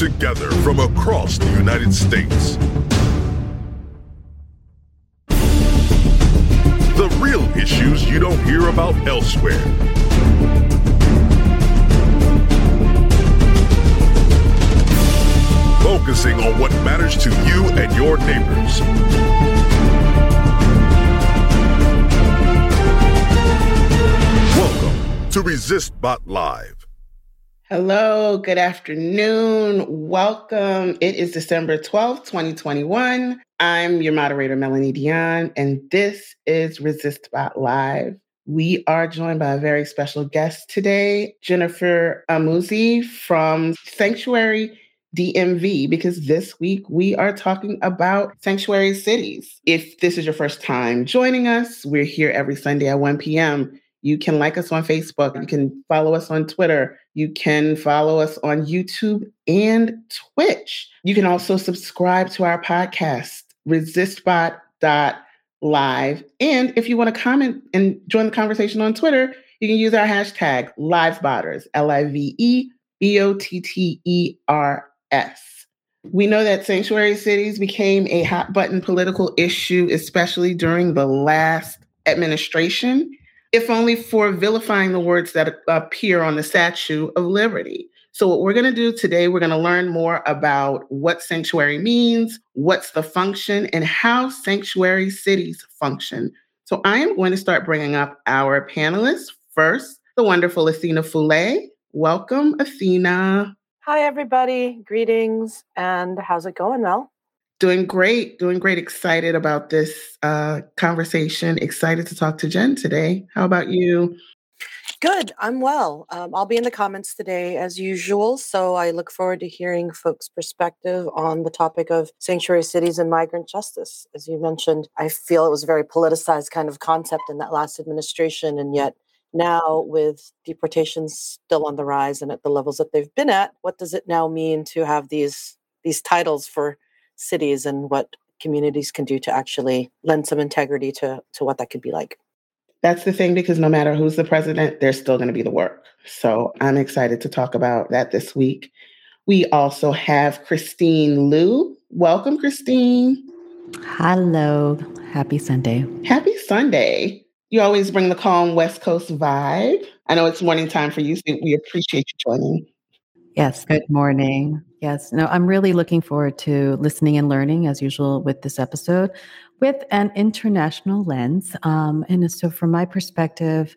together from across the United States. The real issues you don't hear about elsewhere. Focusing on what matters to you and your neighbors. Welcome to ResistBot Live. Hello, good afternoon. Welcome. It is December 12th, 2021. I'm your moderator, Melanie Dion, and this is ResistBot Live. We are joined by a very special guest today, Jennifer Amuzi from Sanctuary DMV, because this week we are talking about sanctuary cities. If this is your first time joining us, we're here every Sunday at 1 p.m. You can like us on Facebook. You can follow us on Twitter. You can follow us on YouTube and Twitch. You can also subscribe to our podcast, resistbot.live. And if you want to comment and join the conversation on Twitter, you can use our hashtag LiveBotters, L I V E B O T T E R S. We know that sanctuary cities became a hot button political issue, especially during the last administration if only for vilifying the words that appear on the Statue of Liberty. So, what we're going to do today, we're going to learn more about what sanctuary means, what's the function, and how sanctuary cities function. So, I am going to start bringing up our panelists. First, the wonderful Athena Foulé. Welcome, Athena. Hi, everybody. Greetings. And how's it going, Mel? Doing great, doing great. Excited about this uh, conversation. Excited to talk to Jen today. How about you? Good, I'm well. Um, I'll be in the comments today as usual. So I look forward to hearing folks' perspective on the topic of sanctuary cities and migrant justice. As you mentioned, I feel it was a very politicized kind of concept in that last administration. And yet, now with deportations still on the rise and at the levels that they've been at, what does it now mean to have these these titles for cities and what communities can do to actually lend some integrity to, to what that could be like. That's the thing, because no matter who's the president, there's still going to be the work. So I'm excited to talk about that this week. We also have Christine Liu. Welcome, Christine. Hello. Happy Sunday. Happy Sunday. You always bring the calm West Coast vibe. I know it's morning time for you, so we appreciate you joining. Yes, good morning. Yes, no, I'm really looking forward to listening and learning as usual with this episode with an international lens. Um, and so, from my perspective,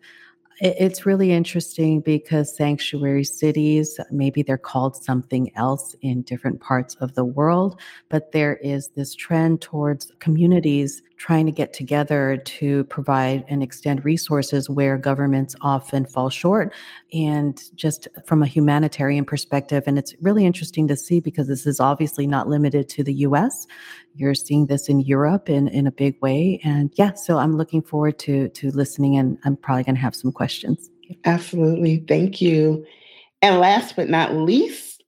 it's really interesting because sanctuary cities, maybe they're called something else in different parts of the world, but there is this trend towards communities trying to get together to provide and extend resources where governments often fall short and just from a humanitarian perspective and it's really interesting to see because this is obviously not limited to the US you're seeing this in Europe in in a big way and yeah so I'm looking forward to to listening and I'm probably going to have some questions. Absolutely thank you. And last but not least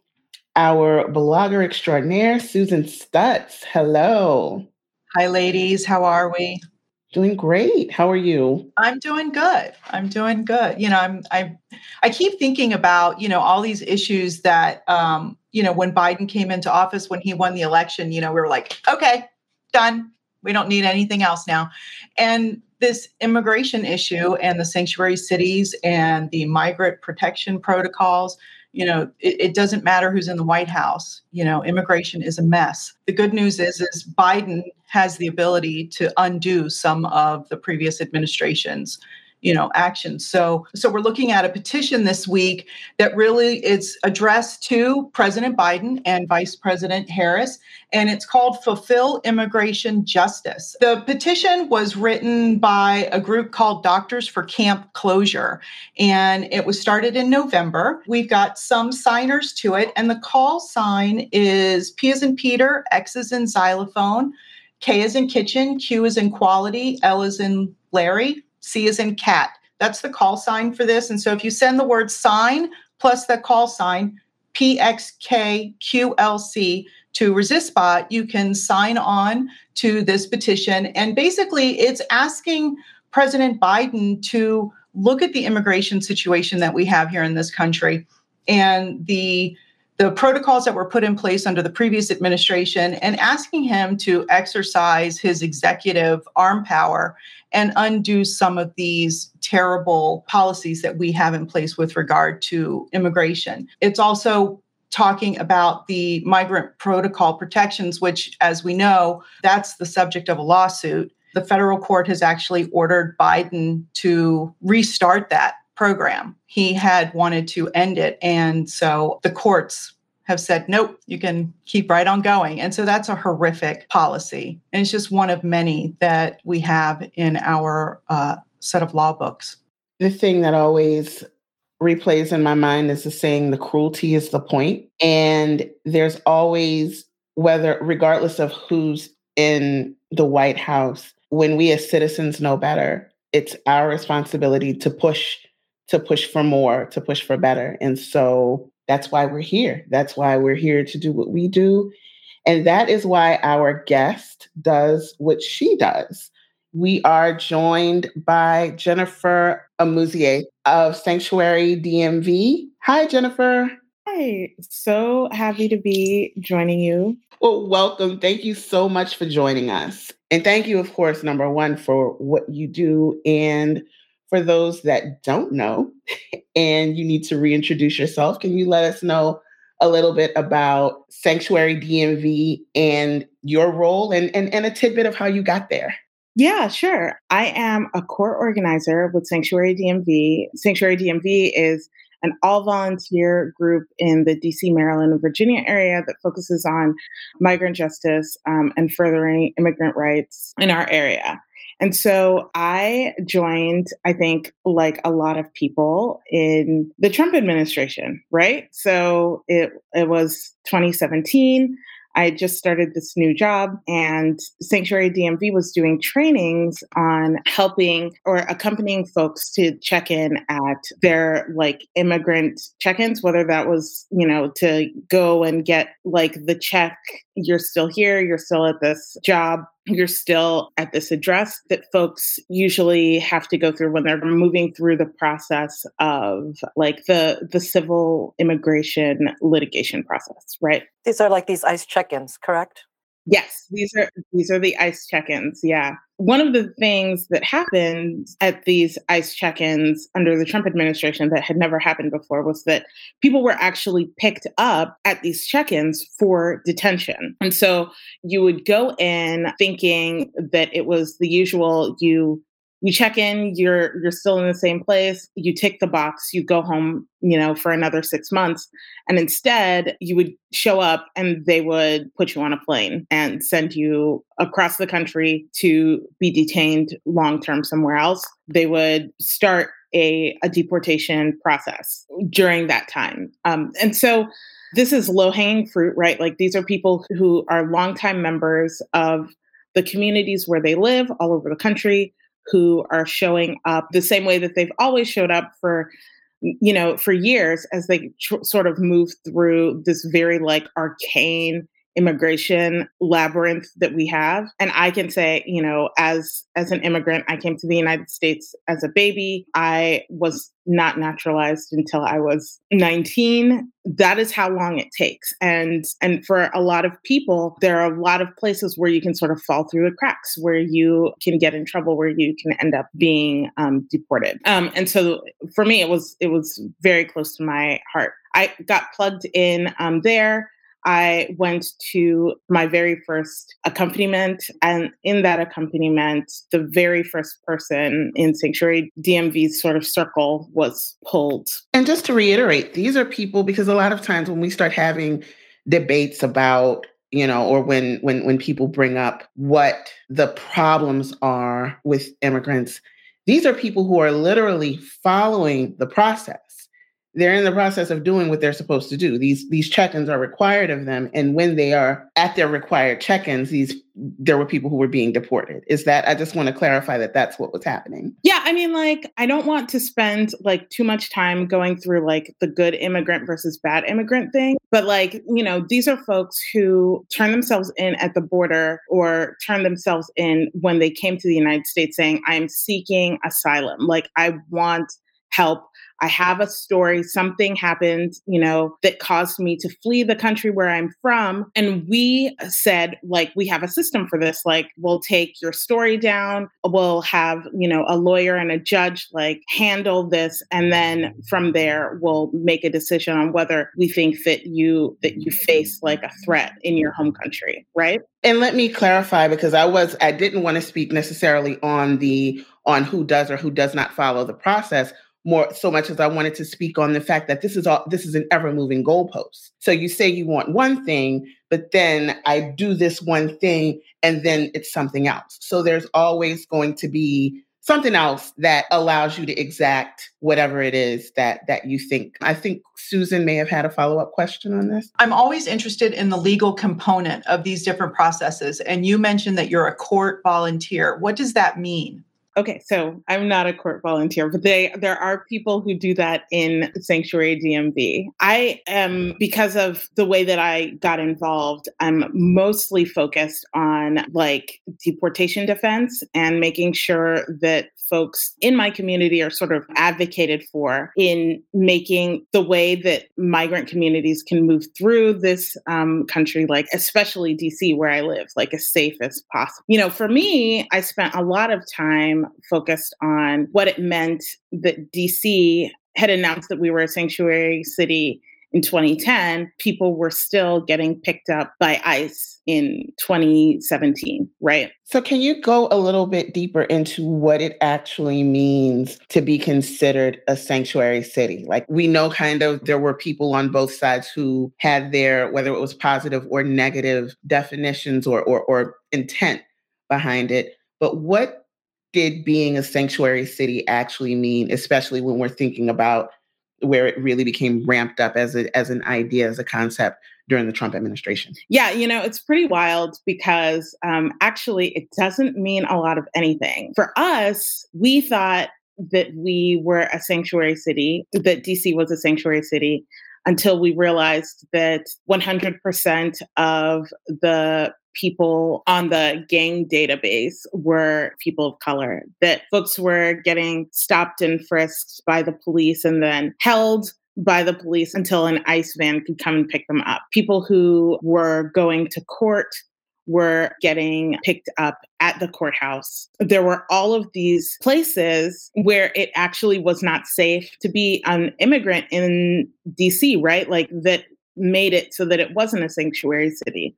our blogger extraordinaire Susan Stutz. Hello Hi, ladies. How are we? Doing great. How are you? I'm doing good. I'm doing good. You know, I'm I I keep thinking about, you know, all these issues that um, you know, when Biden came into office, when he won the election, you know, we were like, okay, done. We don't need anything else now. And this immigration issue and the sanctuary cities and the migrant protection protocols, you know it, it, doesn't matter who's in the white house you know immigration is a mess. The good news is is biden has the ability to undo some of the previous administration's you know actions so so we're looking at a petition this week that really is addressed to president biden and vice president harris and it's called fulfill immigration justice. The petition was written by a group called doctors for camp closure and it was started in november. We've got some signers to it and the call sign is p is in peter x is in xylophone K is in kitchen, Q is in quality, L is in Larry, C is in cat. That's the call sign for this. And so if you send the word sign plus the call sign, PXKQLC to ResistBot, you can sign on to this petition. And basically, it's asking President Biden to look at the immigration situation that we have here in this country and the the protocols that were put in place under the previous administration and asking him to exercise his executive arm power and undo some of these terrible policies that we have in place with regard to immigration. It's also talking about the migrant protocol protections, which, as we know, that's the subject of a lawsuit. The federal court has actually ordered Biden to restart that program. He had wanted to end it. And so the courts have said, nope, you can keep right on going. And so that's a horrific policy. And it's just one of many that we have in our uh, set of law books. The thing that always replays in my mind is the saying, the cruelty is the point. And there's always, whether, regardless of who's in the White House, when we as citizens know better, it's our responsibility to push to push for more, to push for better. And so that's why we're here. That's why we're here to do what we do. And that is why our guest does what she does. We are joined by Jennifer Amuzier of Sanctuary DMV. Hi, Jennifer. Hi, so happy to be joining you. Well, welcome. Thank you so much for joining us. And thank you, of course, number one, for what you do and for those that don't know and you need to reintroduce yourself, can you let us know a little bit about Sanctuary DMV and your role and, and, and a tidbit of how you got there? Yeah, sure. I am a core organizer with Sanctuary DMV. Sanctuary DMV is an all volunteer group in the DC, Maryland, and Virginia area that focuses on migrant justice um, and furthering immigrant rights in our area. And so I joined, I think, like a lot of people in the Trump administration, right? So it, it was 2017. I just started this new job, and Sanctuary DMV was doing trainings on helping or accompanying folks to check in at their like immigrant check ins, whether that was, you know, to go and get like the check, you're still here, you're still at this job you're still at this address that folks usually have to go through when they're moving through the process of like the the civil immigration litigation process right? These are like these ice check-ins correct Yes, these are these are the ICE check-ins. Yeah. One of the things that happened at these ICE check-ins under the Trump administration that had never happened before was that people were actually picked up at these check-ins for detention. And so you would go in thinking that it was the usual you you check in you're you're still in the same place you tick the box you go home you know for another 6 months. And instead you would show up and they would put you on a plane and send you across the country to be detained long term somewhere else. They would start a, a deportation process during that time. Um, and so this is low hanging fruit right? Like these are people who are longtime members of the communities where they live all over the country who are showing up the same way that they've always showed up for you know for years as they tr- sort of move through this very like arcane immigration labyrinth that we have. And i can say you know as as an immigrant i came to the united states as a baby. I was not naturalized until i was 19 that is how long it takes. And and for a lot of people there are a lot of places where you can sort of fall through the cracks where you can get in trouble where you can end up being um, deported. Um, and so for me it was it was very close to my heart. I got plugged in um, there I went to my very first accompaniment. And in that accompaniment, the very first person in Sanctuary DMV's sort of circle was pulled. And just to reiterate, these are people because a lot of times when we start having debates about you know or when when when people bring up what the problems are with immigrants these are people who are literally following the process they're in the process of doing what they're supposed to do. These these check-ins are required of them, and when they are at their required check-ins, these there were people who were being deported. Is that I just want to clarify that that's what was happening. Yeah, I mean, like I don't want to spend like too much time going through like the good immigrant versus bad immigrant thing, but like you know, these are folks who turn themselves in at the border or turn themselves in when they came to the United States, saying, "I'm seeking asylum. Like I want." help I have a story, something happened, you know, that caused me to flee the country where I'm from. And we said, like, we have a system for this. Like, we'll take your story down, we'll have, you know, a lawyer and a judge like handle this. And then from there, we'll make a decision on whether we think that you that you face like a threat in your home country, right? And let me clarify because I was I didn't want to speak necessarily on the on who does or who does not follow the process more so much as I wanted to speak on the fact that this is all this is an ever moving goalpost. So you say you want one thing, but then I do this one thing and then it's something else. So there's always going to be something else that allows you to exact whatever it is that that you think. I think Susan may have had a follow-up question on this. I'm always interested in the legal component of these different processes and you mentioned that you're a court volunteer. What does that mean? Okay, so I'm not a court volunteer, but they there are people who do that in Sanctuary DMV. I am because of the way that I got involved, I'm mostly focused on like deportation defense and making sure that folks in my community are sort of advocated for in making the way that migrant communities can move through this um, country, like especially DC where I live, like as safe as possible. You know, for me, I spent a lot of time focused on what it meant that DC had announced that we were a sanctuary city in 2010, people were still getting picked up by ICE in 2017, right? So, can you go a little bit deeper into what it actually means to be considered a sanctuary city? Like, we know kind of there were people on both sides who had their, whether it was positive or negative definitions or, or, or intent behind it. But what did being a sanctuary city actually mean, especially when we're thinking about where it really became ramped up as a, as an idea, as a concept during the Trump administration? Yeah, you know, it's pretty wild because um, actually it doesn't mean a lot of anything. For us, we thought that we were a sanctuary city, that DC was a sanctuary city until we realized that 100% of the people on the gang database were people of color, that folks were getting stopped and frisked by the police and then held by the police until an ICE van could come and pick them up. People who were going to court were getting picked up at the courthouse. There were all of these places where it actually was not safe to be an immigrant in DC, right? Like that made it so that it wasn't a sanctuary city.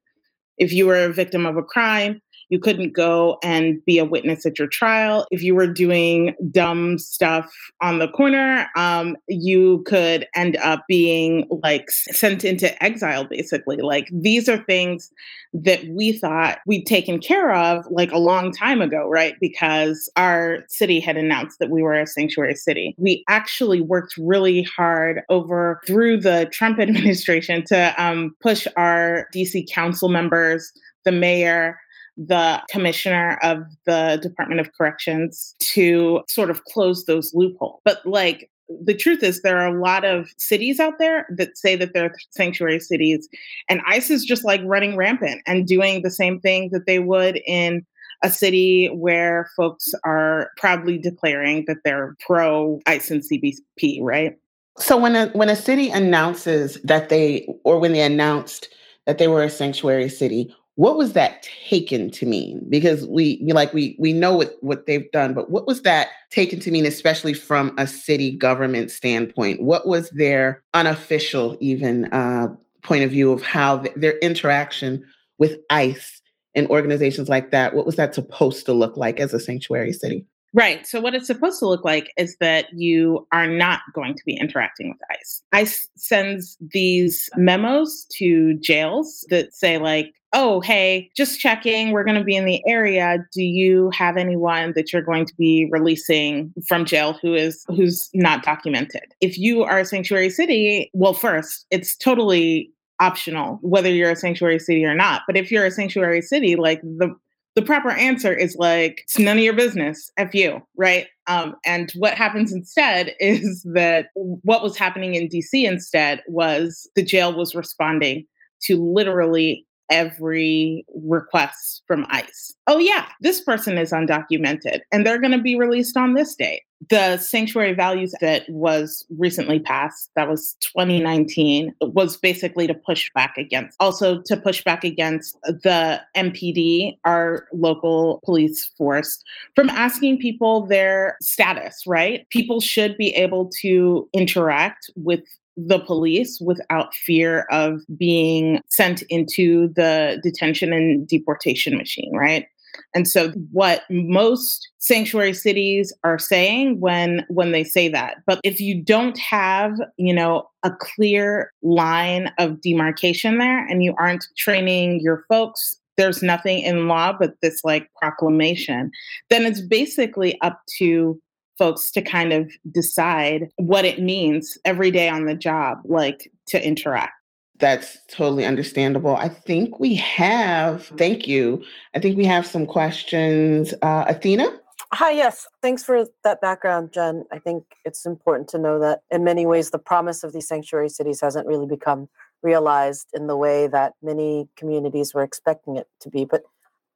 If you were a victim of a crime, you couldn't go and be a witness at your trial. If you were doing dumb stuff on the corner, um, you could end up being like sent into exile, basically. Like these are things that we thought we'd taken care of like a long time ago, right? Because our city had announced that we were a sanctuary city. We actually worked really hard over through the Trump administration to um, push our DC council members, the mayor, the commissioner of the Department of Corrections to sort of close those loopholes. But like the truth is there are a lot of cities out there that say that they're sanctuary cities and ICE is just like running rampant and doing the same thing that they would in a city where folks are proudly declaring that they're pro ICE and CBP, right? So when a when a city announces that they or when they announced that they were a sanctuary city, what was that taken to mean because we like we we know what what they've done but what was that taken to mean especially from a city government standpoint what was their unofficial even uh, point of view of how th- their interaction with ice and organizations like that what was that supposed to look like as a sanctuary city Right. So, what it's supposed to look like is that you are not going to be interacting with ICE. ICE sends these memos to jails that say, like, oh, hey, just checking, we're going to be in the area. Do you have anyone that you're going to be releasing from jail who is who's not documented? If you are a sanctuary city, well, first, it's totally optional whether you're a sanctuary city or not. But if you're a sanctuary city, like the the proper answer is like it's none of your business f you right um, and what happens instead is that what was happening in dc instead was the jail was responding to literally every request from ICE. Oh, yeah, this person is undocumented and they're going to be released on this date. the sanctuary values that was recently passed, that was 2019, was basically to push back against, also to push back against the MPD, our local police force, from asking people their status, right? People should be able to interact with the police without fear of being sent into the detention and deportation machine, right? And so what most sanctuary cities are saying when when they say that. But if you don't have, you know, a clear line of demarcation there and you aren't training your folks there's nothing in law but this like proclamation, then it's basically up to folks to kind of decide what it means every day on the job, like to interact. That's totally understandable. I think we have, thank you. I think we have some questions. Uh, Athena? Hi, yes. Thanks for that background, Jen. I think it's important to know that in many ways, the promise of these sanctuary cities hasn't really become realized in the way that many communities were expecting it to be. But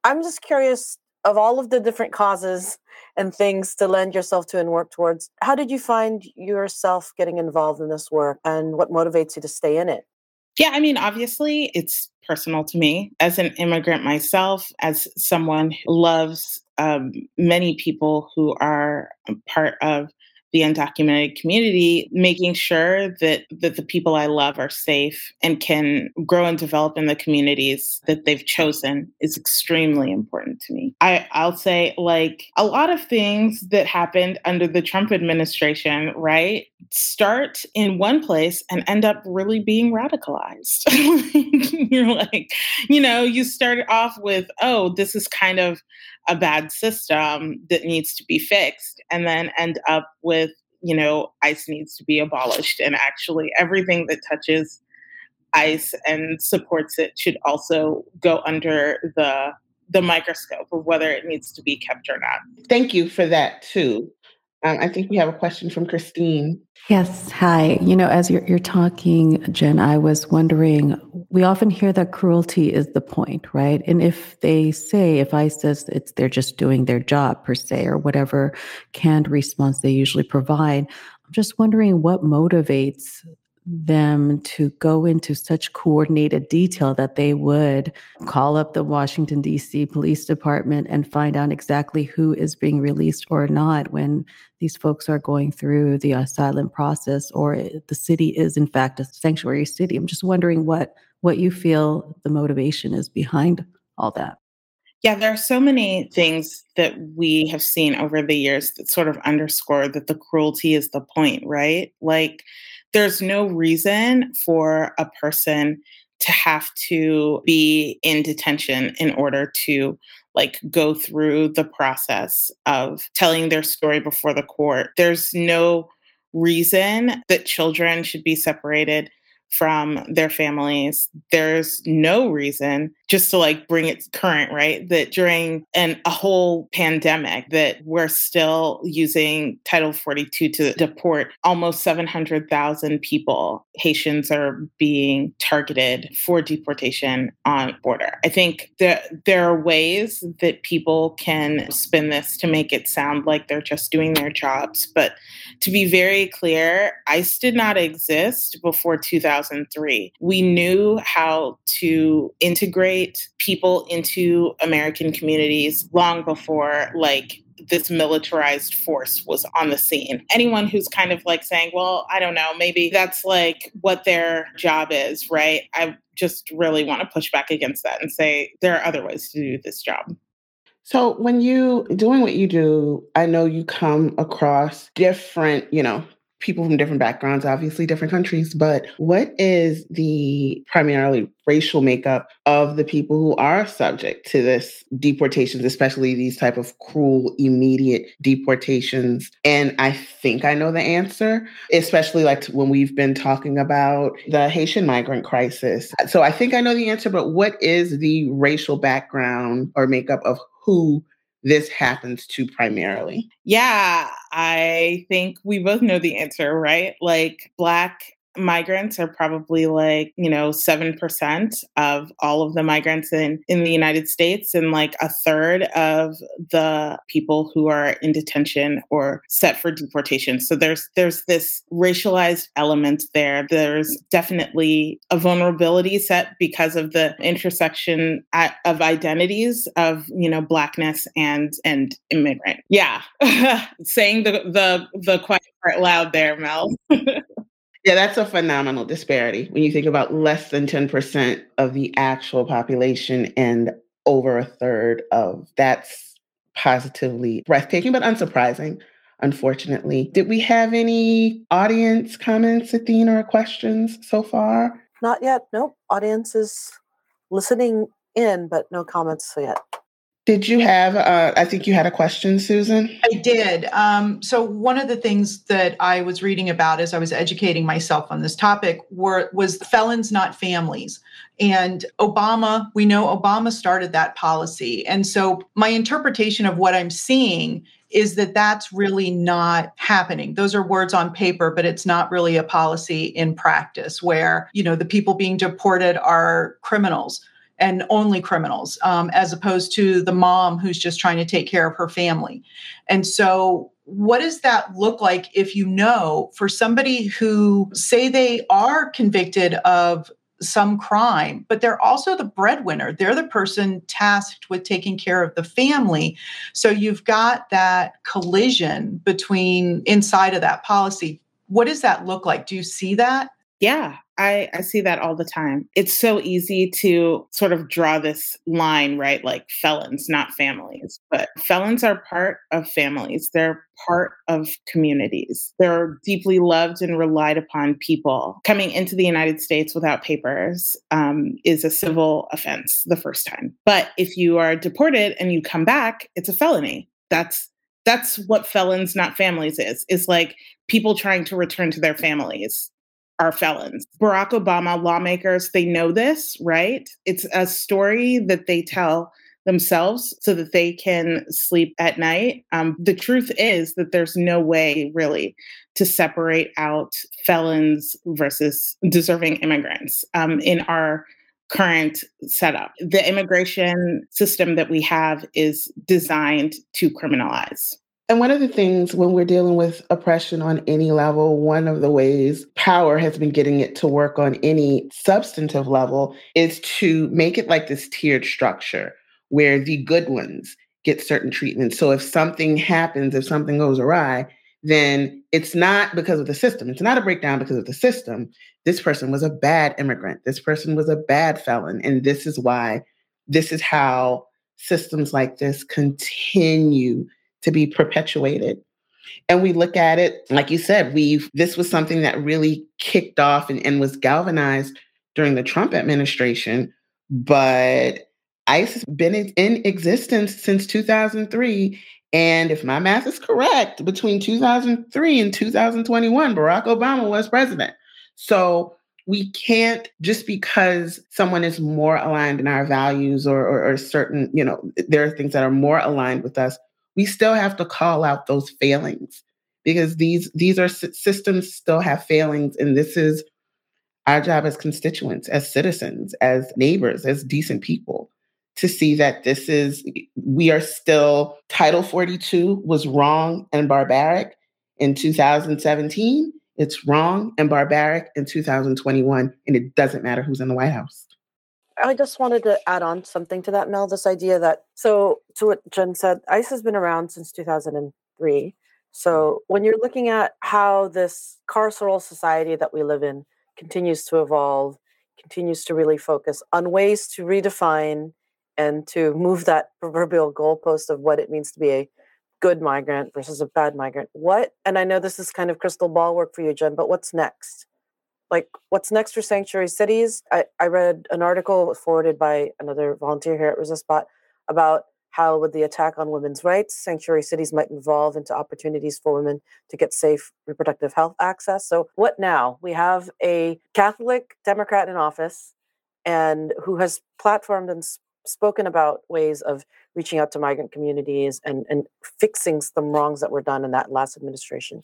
I'm just curious of all of the different causes and things to lend yourself to and work towards, how did you find yourself getting involved in this work and what motivates you to stay in it? Yeah, I mean, obviously, it's personal to me as an immigrant myself, as someone who loves um, many people who are part of the undocumented community, making sure that, that the people I love are safe and can grow and develop in the communities that they've chosen is extremely important to me. I, I'll say, like, a lot of things that happened under the Trump administration, right, start in one place and end up really being radicalized. You're like, you know, you start off with, oh, this is kind of a bad system that needs to be fixed and then end up with you know ice needs to be abolished. And actually everything that touches ice and supports it should also go under the the microscope of whether it needs to be kept or not. Thank you for that too um, I think we have a question from Christine. Yes. Hi. You know, as you're, you're talking, Jen, I was wondering, we often hear that cruelty is the point, right? And if they say, if I says it's they're just doing their job per se, or whatever canned response they usually provide, I'm just wondering what motivates them to go into such coordinated detail that they would call up the Washington, D.C. Police Department and find out exactly who is being released or not when these folks are going through the asylum process or the city is, in fact, a sanctuary city. I'm just wondering what, what you feel the motivation is behind all that. Yeah, there are so many things that we have seen over the years that sort of underscore that the cruelty is the point, right? Like, there's no reason for a person to have to be in detention in order to like go through the process of telling their story before the court. There's no reason that children should be separated from their families. There's no reason just to like bring it current, right? That during an, a whole pandemic that we're still using Title 42 to deport almost 700,000 people. Haitians are being targeted for deportation on border. I think that there are ways that people can spin this to make it sound like they're just doing their jobs, but to be very clear, ICE did not exist before 2003. We knew how to integrate people into American communities long before, like, this militarized force was on the scene. Anyone who's kind of like saying, well, I don't know, maybe that's like what their job is, right? I just really want to push back against that and say there are other ways to do this job. So when you doing what you do, I know you come across different, you know, people from different backgrounds, obviously different countries, but what is the primarily racial makeup of the people who are subject to this deportations, especially these type of cruel immediate deportations? And I think I know the answer, especially like when we've been talking about the Haitian migrant crisis. So I think I know the answer, but what is the racial background or makeup of who this happens to primarily? Yeah, I think we both know the answer, right? Like Black migrants are probably like, you know, 7% of all of the migrants in, in the United States and like a third of the people who are in detention or set for deportation. So there's there's this racialized element there. There's definitely a vulnerability set because of the intersection of identities of, you know, blackness and and immigrant. Yeah. Saying the the the quiet part loud there, Mel. Yeah, that's a phenomenal disparity when you think about less than 10% of the actual population and over a third of that's positively breathtaking, but unsurprising, unfortunately. Did we have any audience comments, Athena, or questions so far? Not yet. Nope. Audience is listening in, but no comments yet. Did you have, uh, I think you had a question, Susan? I did. Um, so, one of the things that I was reading about as I was educating myself on this topic were, was felons, not families. And Obama, we know Obama started that policy. And so, my interpretation of what I'm seeing is that that's really not happening. Those are words on paper, but it's not really a policy in practice where, you know, the people being deported are criminals and only criminals, um, as opposed to the mom who's just trying to take care of her family. And so, what does that look like if you know for somebody who say they are convicted of some crime, but they're also the breadwinner. They're the person tasked with taking care of the family. So you've got that collision between inside of that policy. What does that look like? Do you see that? Yeah, I, I see that all the time. It's so easy to sort of draw this line, right? Like felons, not families. But felons are part of families, they're part of communities. They're deeply loved and relied upon people. Coming into the United States without papers um, is a civil offense the first time. But if you are deported and you come back, it's a felony. That's that's what felons not families is is like people trying to return to their families are felons. Barack Obama lawmakers, they know this, right? It's a story that they tell themselves so that they can sleep at night. Um, the truth is that there's no way really to separate out felons versus deserving immigrants um, in our current setup. The immigration system that we have is designed to criminalize. And one of the things when we're dealing with oppression on any level, one of the ways power has been getting it to work on any substantive level is to make it like this tiered structure where the good ones get certain treatment. So if something happens, if something goes awry, then it's not because of the system. It's not a breakdown because of the system. This person was a bad immigrant. This person was a bad felon. And this is why, this is how systems like this continue to be perpetuated. And we look at it, like you said, we've this was something that really kicked off and, and was galvanized during the Trump administration. But ICE has been in existence since 2003. And if my math is correct, between 2003 and 2021, Barack Obama was president. So we can't just because someone is more aligned in our values or, or, or certain, you know, there are things that are more aligned with us we still have to call out those failings because these these are systems still have failings and this is our job as constituents as citizens as neighbors as decent people to see that this is we are still title 42 was wrong and barbaric in 2017 it's wrong and barbaric in 2021 and it doesn't matter who's in the white house I just wanted to add on something to that, Mel. This idea that, so to what Jen said, ICE has been around since 2003. Mm. So when you're looking at how this carceral society that we live in continues to evolve, continues to really focus on ways to redefine and to move that proverbial goalpost of what it means to be a good migrant versus a bad migrant. What, and I know this is kind of crystal ball work for you, Jen, but what's next? Like what's next for sanctuary cities? I, I read an article forwarded by another volunteer here at resistbot about how with the attack on women's rights sanctuary cities might evolve into opportunities for women to get safe reproductive health access. So what now? We have a catholic democrat in office and who has platformed and spoken about ways of reaching out to migrant communities and, and fixing some wrongs that were done in that last administration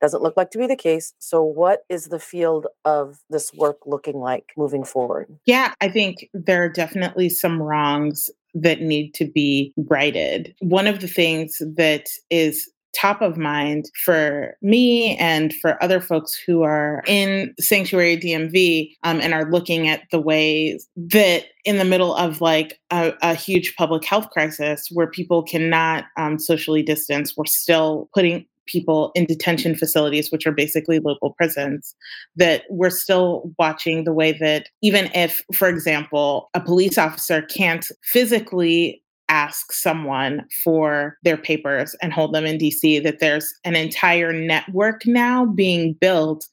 Doesn't look like to be the case. So, what is the field of this work looking like moving forward? Yeah, I think there are definitely some wrongs that need to be righted. One of the things that is top of mind for me and for other folks who are in sanctuary DMV um, and are looking at the ways that in the middle of like a, a huge public health crisis where people cannot um, socially distance, we're still putting people in detention facilities, which are basically local prisons, that we're still watching the way that even if, for example, a police officer can't physically ask someone for their papers and hold them in DC, that there's an entire network now being built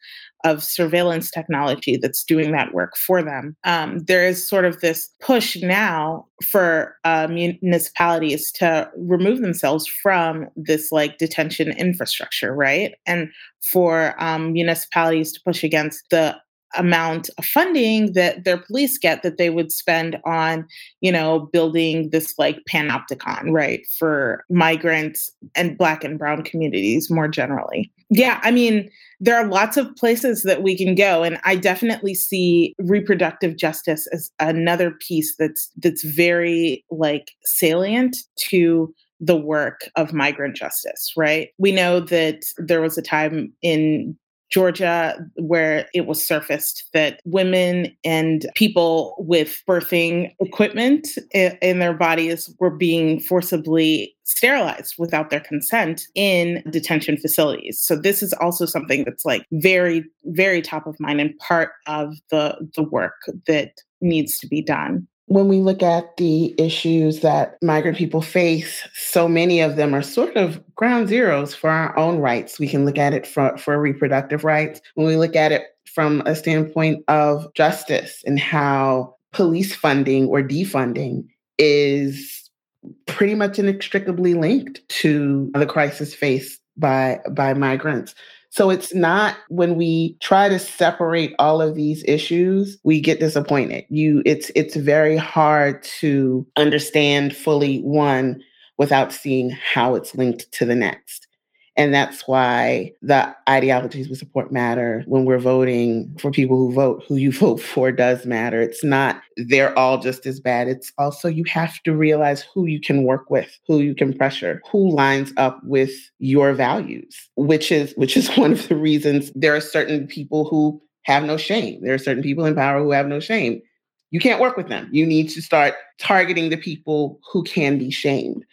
of surveillance technology that's doing that work for them. Um, there is sort of this push now for uh, municipalities to remove themselves from this like detention infrastructure, right? And for um, municipalities to push against the amount of funding that their police get that they would spend on, you know, building this like panopticon, right, for migrants and black and brown communities more generally. Yeah, I mean, there are lots of places that we can go and I definitely see reproductive justice as another piece that's that's very like salient to the work of migrant justice, right? We know that there was a time in Georgia, where it was surfaced that women and people with birthing equipment in their bodies were being forcibly sterilized without their consent in detention facilities. So this is also something that's like very, very top of mind and part of the the work that needs to be done when we look at the issues that migrant people face, so many of them are sort of ground zeros for our own rights. We can look at it for, for reproductive rights. When we look at it from a standpoint of justice and how police funding or defunding is pretty much inextricably linked to the crisis faced by by migrants. So it's not when we try to separate all of these issues, we get disappointed. You it's it's very hard to understand fully one without seeing how it's linked to the next. And that's why the ideologies we support matter. When we're voting for people who vote, who you vote for does matter. It's not they're all just as bad. It's also you have to realize who you can work with, who you can pressure, who lines up with your values, which is which is one of the reasons there are certain people who have no shame. There are certain people in power who have no shame. You can't work with them. You need to start targeting the people who can be shamed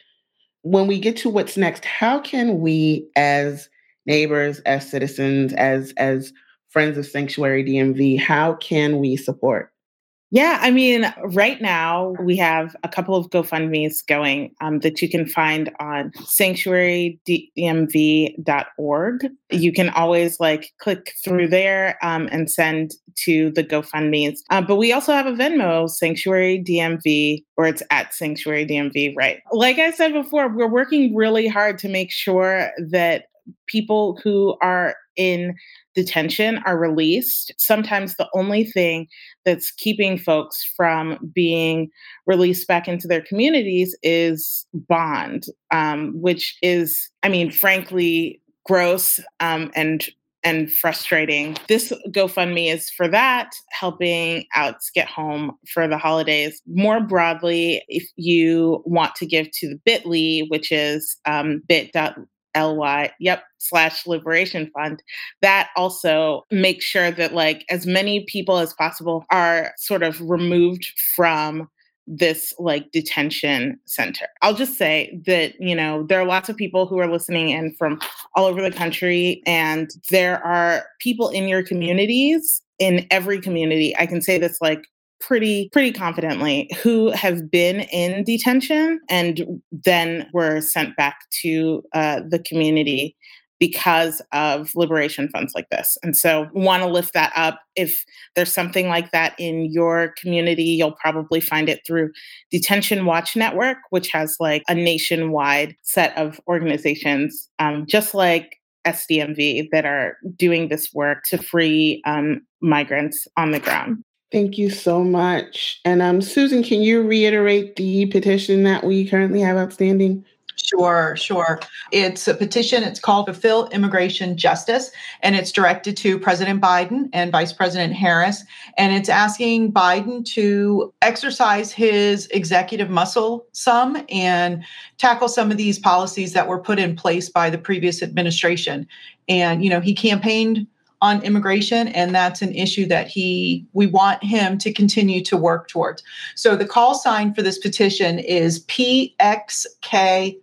when we get to what's next, how can we as neighbors, as citizens, as as friends of Sanctuary DMV, how can we support? Yeah, I mean, right now we have a couple of GoFundMe's going um, that you can find on sanctuarydmv.org. You can always like click through there um, and send to the GoFundMe's. Uh, but we also have a Venmo, Sanctuary DMV, or it's at Sanctuary DMV, right? Like I said before, we're working really hard to make sure that people who are in detention are released. Sometimes the only thing that's keeping folks from being released back into their communities is bond, um, which is, I mean, frankly, gross um, and and frustrating. This GoFundMe is for that, helping outs get home for the holidays. More broadly, if you want to give to the bit.ly, which is um, bit.ly ly yep slash liberation fund that also makes sure that like as many people as possible are sort of removed from this like detention center. I'll just say that, you know, there are lots of people who are listening in from all over the country, and there are people in your communities, in every community. I can say this like pretty pretty confidently who have been in detention and then were sent back to uh, the community because of liberation funds like this. And so want to lift that up. If there's something like that in your community, you'll probably find it through Detention Watch Network, which has like a nationwide set of organizations, um, just like SDMV, that are doing this work to free um, migrants on the ground. Thank you so much. And um, Susan, can you reiterate the petition that we currently have outstanding? Sure, sure. It's a petition. It's called Fulfill Immigration Justice, and it's directed to President Biden and Vice President Harris. And it's asking Biden to exercise his executive muscle some and tackle some of these policies that were put in place by the previous administration. And, you know, he campaigned on immigration and that's an issue that he we want him to continue to work towards. So the call sign for this petition is pxkqlc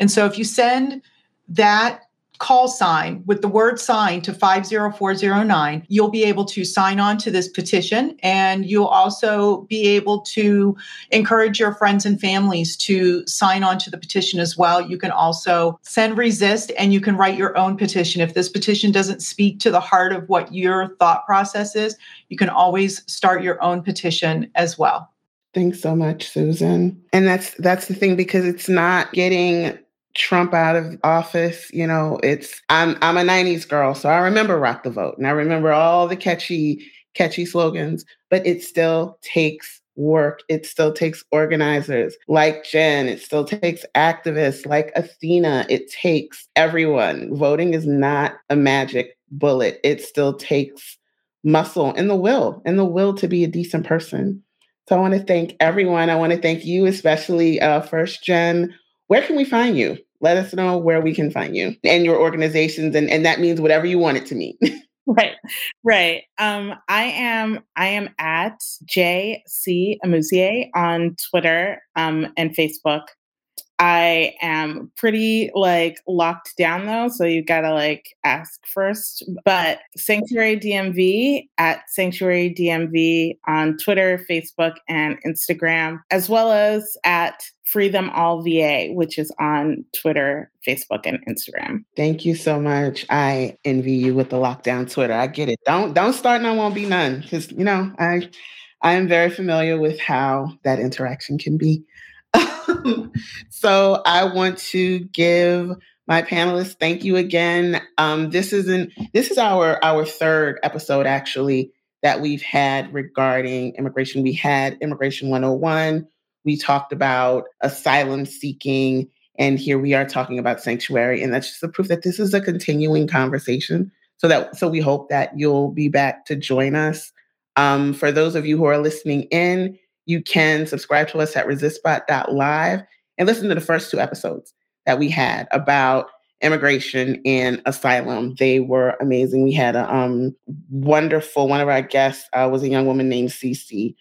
And so if you send that call sign with the word sign to 50409, you'll be able to sign on to this petition and you'll also be able to encourage your friends and families to sign on to the petition as well. You can also send resist and you can write your own petition. If this petition doesn't speak to the heart of what your thought process is, you can always start your own petition as well. Thanks so much, Susan. And that's that's the thing because it's not getting Trump out of office. You know, it's I'm I'm a 90s girl, so I remember Rock the Vote and I remember all the catchy, catchy slogans, but it still takes work. It still takes organizers like Jen. It still takes activists like Athena. It takes everyone. Voting is not a magic bullet. It still takes muscle and the will and the will to be a decent person. So I want to thank everyone. I want to thank you, especially uh, First Jen. Where can we find you? Let us know where we can find you and your organizations, and, and that means whatever you want it to mean. right, right. Um, I am I am at JC Amusier on Twitter um, and Facebook. I am pretty like locked down though, so you gotta like ask first. But Sanctuary DMV at Sanctuary DMV on Twitter, Facebook, and Instagram, as well as at Free Them All VA, which is on Twitter, Facebook, and Instagram. Thank you so much. I envy you with the lockdown Twitter. I get it. Don't don't start none won't be none. Because you know, I I am very familiar with how that interaction can be. so I want to give my panelists thank you again. Um, this isn't this is our our third episode actually that we've had regarding immigration. We had Immigration 101. We talked about asylum seeking, and here we are talking about sanctuary. And that's just a proof that this is a continuing conversation. So that so we hope that you'll be back to join us. Um, for those of you who are listening in, you can subscribe to us at resistbot.live and listen to the first two episodes that we had about immigration and asylum. They were amazing. We had a um, wonderful, one of our guests uh, was a young woman named Cece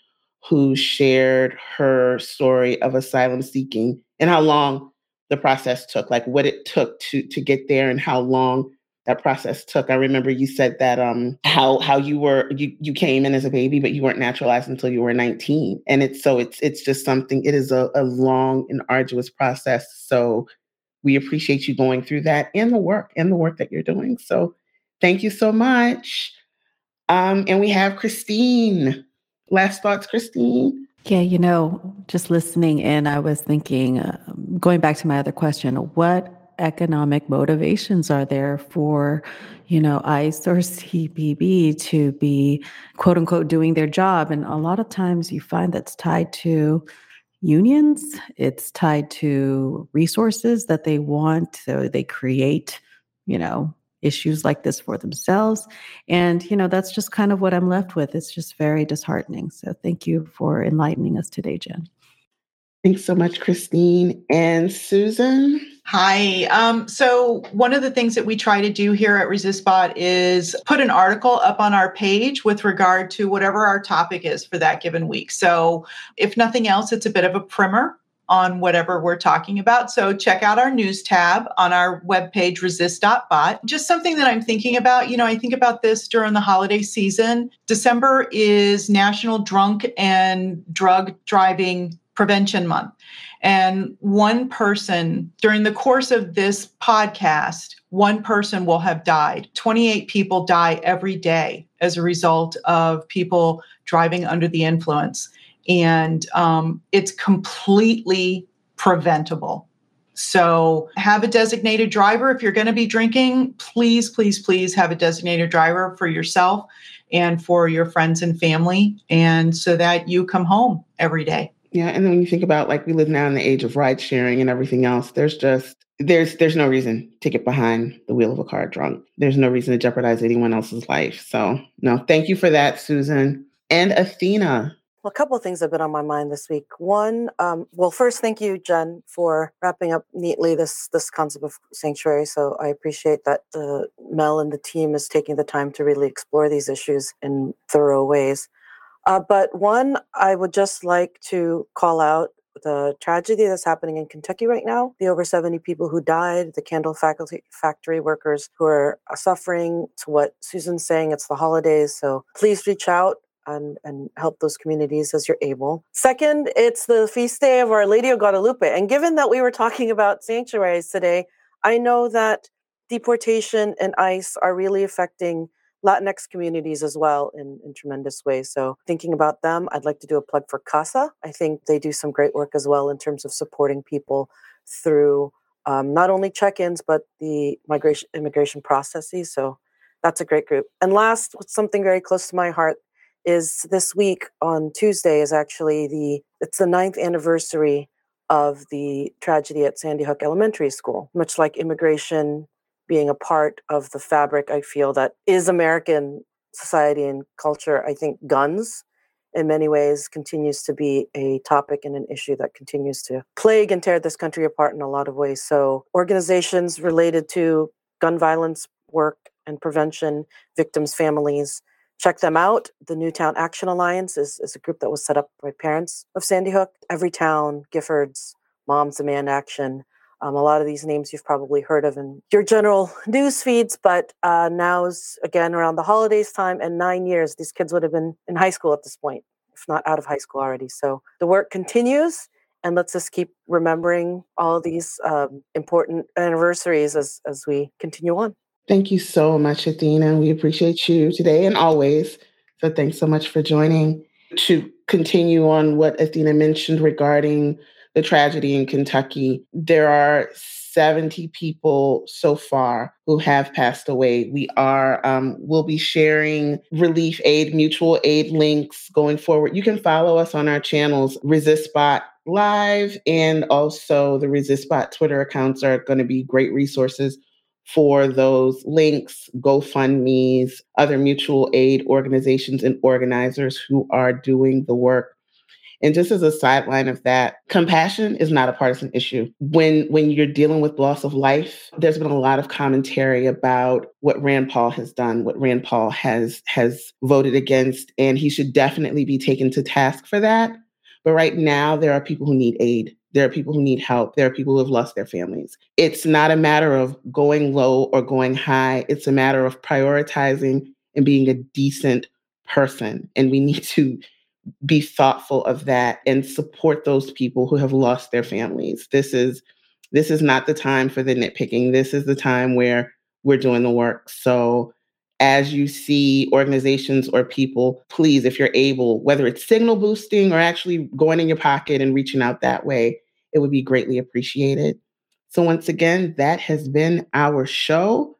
who shared her story of asylum seeking and how long the process took, like what it took to to get there and how long that process took. I remember you said that um how how you were you you came in as a baby, but you weren't naturalized until you were 19. And it's so it's it's just something, it is a, a long and arduous process. So we appreciate you going through that and the work and the work that you're doing. So thank you so much. Um, and we have Christine. Last thoughts, Christine. Yeah, you know, just listening in, I was thinking, uh, going back to my other question, what economic motivations are there for, you know, ICE or CBP to be quote unquote doing their job? And a lot of times you find that's tied to unions, it's tied to resources that they want. So they create, you know, issues like this for themselves. And, you know, that's just kind of what I'm left with. It's just very disheartening. So thank you for enlightening us today, Jen. Thanks so much, Christine. And Susan? Hi. Um, so, one of the things that we try to do here at ResistBot is put an article up on our page with regard to whatever our topic is for that given week. So, if nothing else, it's a bit of a primer on whatever we're talking about. So check out our news tab on our webpage, resist.bot. Just something that I'm thinking about. You know, I think about this during the holiday season. December is National Drunk and Drug Driving Prevention Month. And one person during the course of this podcast, one person will have died. 28 people die every day as a result of people driving under the influence. And um, it's completely preventable. So, have a designated driver. If you're going to be drinking, please, please, please have a designated driver for yourself and for your friends and family, and so that you come home every day. Yeah, and then when you think about like we live now in the age of ride sharing and everything else, there's just there's there's no reason to get behind the wheel of a car drunk. There's no reason to jeopardize anyone else's life. So no, thank you for that, Susan and Athena. Well, a couple of things have been on my mind this week. One, um, well, first, thank you, Jen, for wrapping up neatly this this concept of sanctuary. So I appreciate that uh, Mel and the team is taking the time to really explore these issues in thorough ways. Uh, but one, I would just like to call out the tragedy that's happening in Kentucky right now, the over 70 people who died, the candle faculty factory workers who are uh, suffering. To what Susan's saying, it's the holidays. So please reach out and, and help those communities as you're able. Second, it's the feast day of Our Lady of Guadalupe. And given that we were talking about sanctuaries today, I know that deportation and ICE are really affecting Latinx communities as well in, in tremendous ways. So, thinking about them, I'd like to do a plug for CASA. I think they do some great work as well in terms of supporting people through um, not only check ins, but the migration immigration processes. So, that's a great group. And last, something very close to my heart is this week on Tuesday is actually the it's the ninth anniversary of the tragedy at Sandy Hook Elementary School. Much like immigration being a part of the fabric I feel that is American society and culture. I think guns in many ways continues to be a topic and an issue that continues to plague and tear this country apart in a lot of ways. So organizations related to gun violence work and prevention, victims' families, check them out. The Newtown Action Alliance is, is a group that was set up by parents of Sandy Hook. Everytown, Giffords, Moms Demand Action, um, a lot of these names you've probably heard of in your general news feeds, but uh, now's again around the holidays time and nine years. These kids would have been in high school at this point, if not out of high school already. So the work continues, and let's just keep remembering all these um, important anniversaries as as we continue on. Thank you so much, Athena. We appreciate you today and always. So thanks so much for joining. To continue on what Athena mentioned regarding the tragedy in Kentucky, there are 70 people so far who have passed away. We are, um, we'll be sharing relief aid, mutual aid links going forward. You can follow us on our channels, ResistBot Live, and also the ResistBot Twitter accounts are going to be great resources for those links, GoFundMe's, other mutual aid organizations and organizers who are doing the work and just as a sideline of that, compassion is not a partisan issue. When when you're dealing with loss of life, there's been a lot of commentary about what Rand Paul has done, what Rand Paul has has voted against, and he should definitely be taken to task for that. But right now, there are people who need aid. There are people who need help. There are people who have lost their families. It's not a matter of going low or going high. It's a matter of prioritizing and being a decent person. And we need to be thoughtful of that and support those people who have lost their families. This is this is not the time for the nitpicking. This is the time where we're doing the work. So as you see organizations or people, please, if you're able, whether it's signal boosting or actually going in your pocket and reaching out that way, it would be greatly appreciated. So, once again, that has been our show.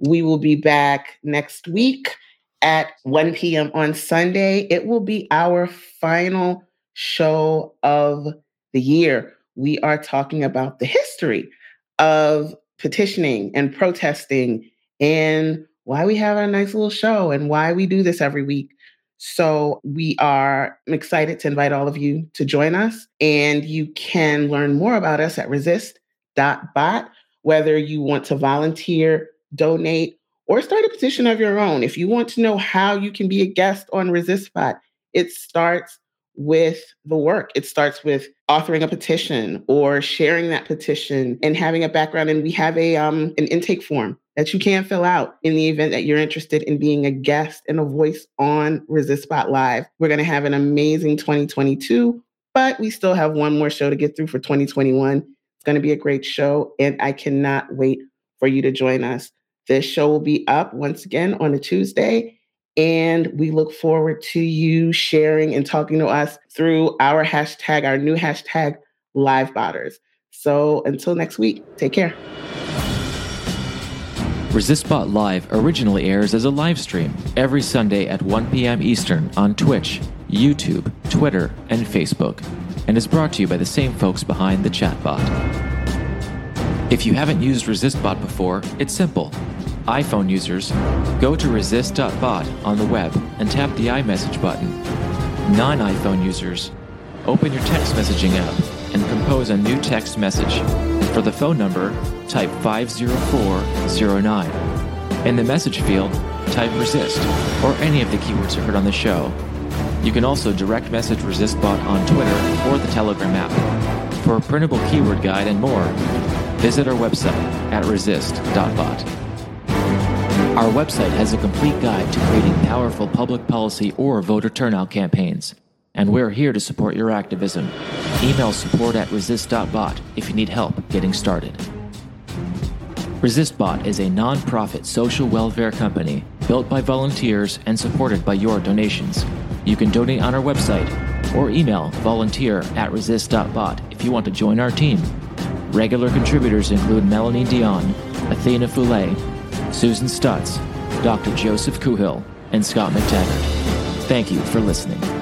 We will be back next week at 1 p.m. on Sunday. It will be our final show of the year. We are talking about the history of petitioning and protesting and why we have our nice little show and why we do this every week. So we are excited to invite all of you to join us. And you can learn more about us at resist.bot, whether you want to volunteer, donate, or start a petition of your own. If you want to know how you can be a guest on ResistBot, it starts with the work. It starts with authoring a petition or sharing that petition and having a background. And we have a um, an intake form that you can fill out in the event that you're interested in being a guest and a voice on ResistBot Live. We're going to have an amazing 2022, but we still have one more show to get through for 2021. It's going to be a great show, and I cannot wait for you to join us. This show will be up once again on a Tuesday. And we look forward to you sharing and talking to us through our hashtag, our new hashtag, LiveBotters. So until next week, take care. ResistBot Live originally airs as a live stream every Sunday at 1 p.m. Eastern on Twitch, YouTube, Twitter, and Facebook. and is brought to you by the same folks behind the chatbot. If you haven't used ResistBot before, it's simple. iPhone users, go to resist.bot on the web and tap the iMessage button. Non iPhone users, open your text messaging app and compose a new text message. For the phone number, type 50409. In the message field, type resist or any of the keywords you heard on the show. You can also direct message ResistBot on Twitter or the Telegram app. For a printable keyword guide and more, visit our website at resist.bot. Our website has a complete guide to creating powerful public policy or voter turnout campaigns, and we're here to support your activism. Email support at resist.bot if you need help getting started. ResistBot is a non-profit social welfare company built by volunteers and supported by your donations. You can donate on our website or email volunteer at resist.bot if you want to join our team. Regular contributors include Melanie Dion, Athena Foulay, Susan Stutz, Dr. Joseph Kuhil, and Scott McTaggart. Thank you for listening.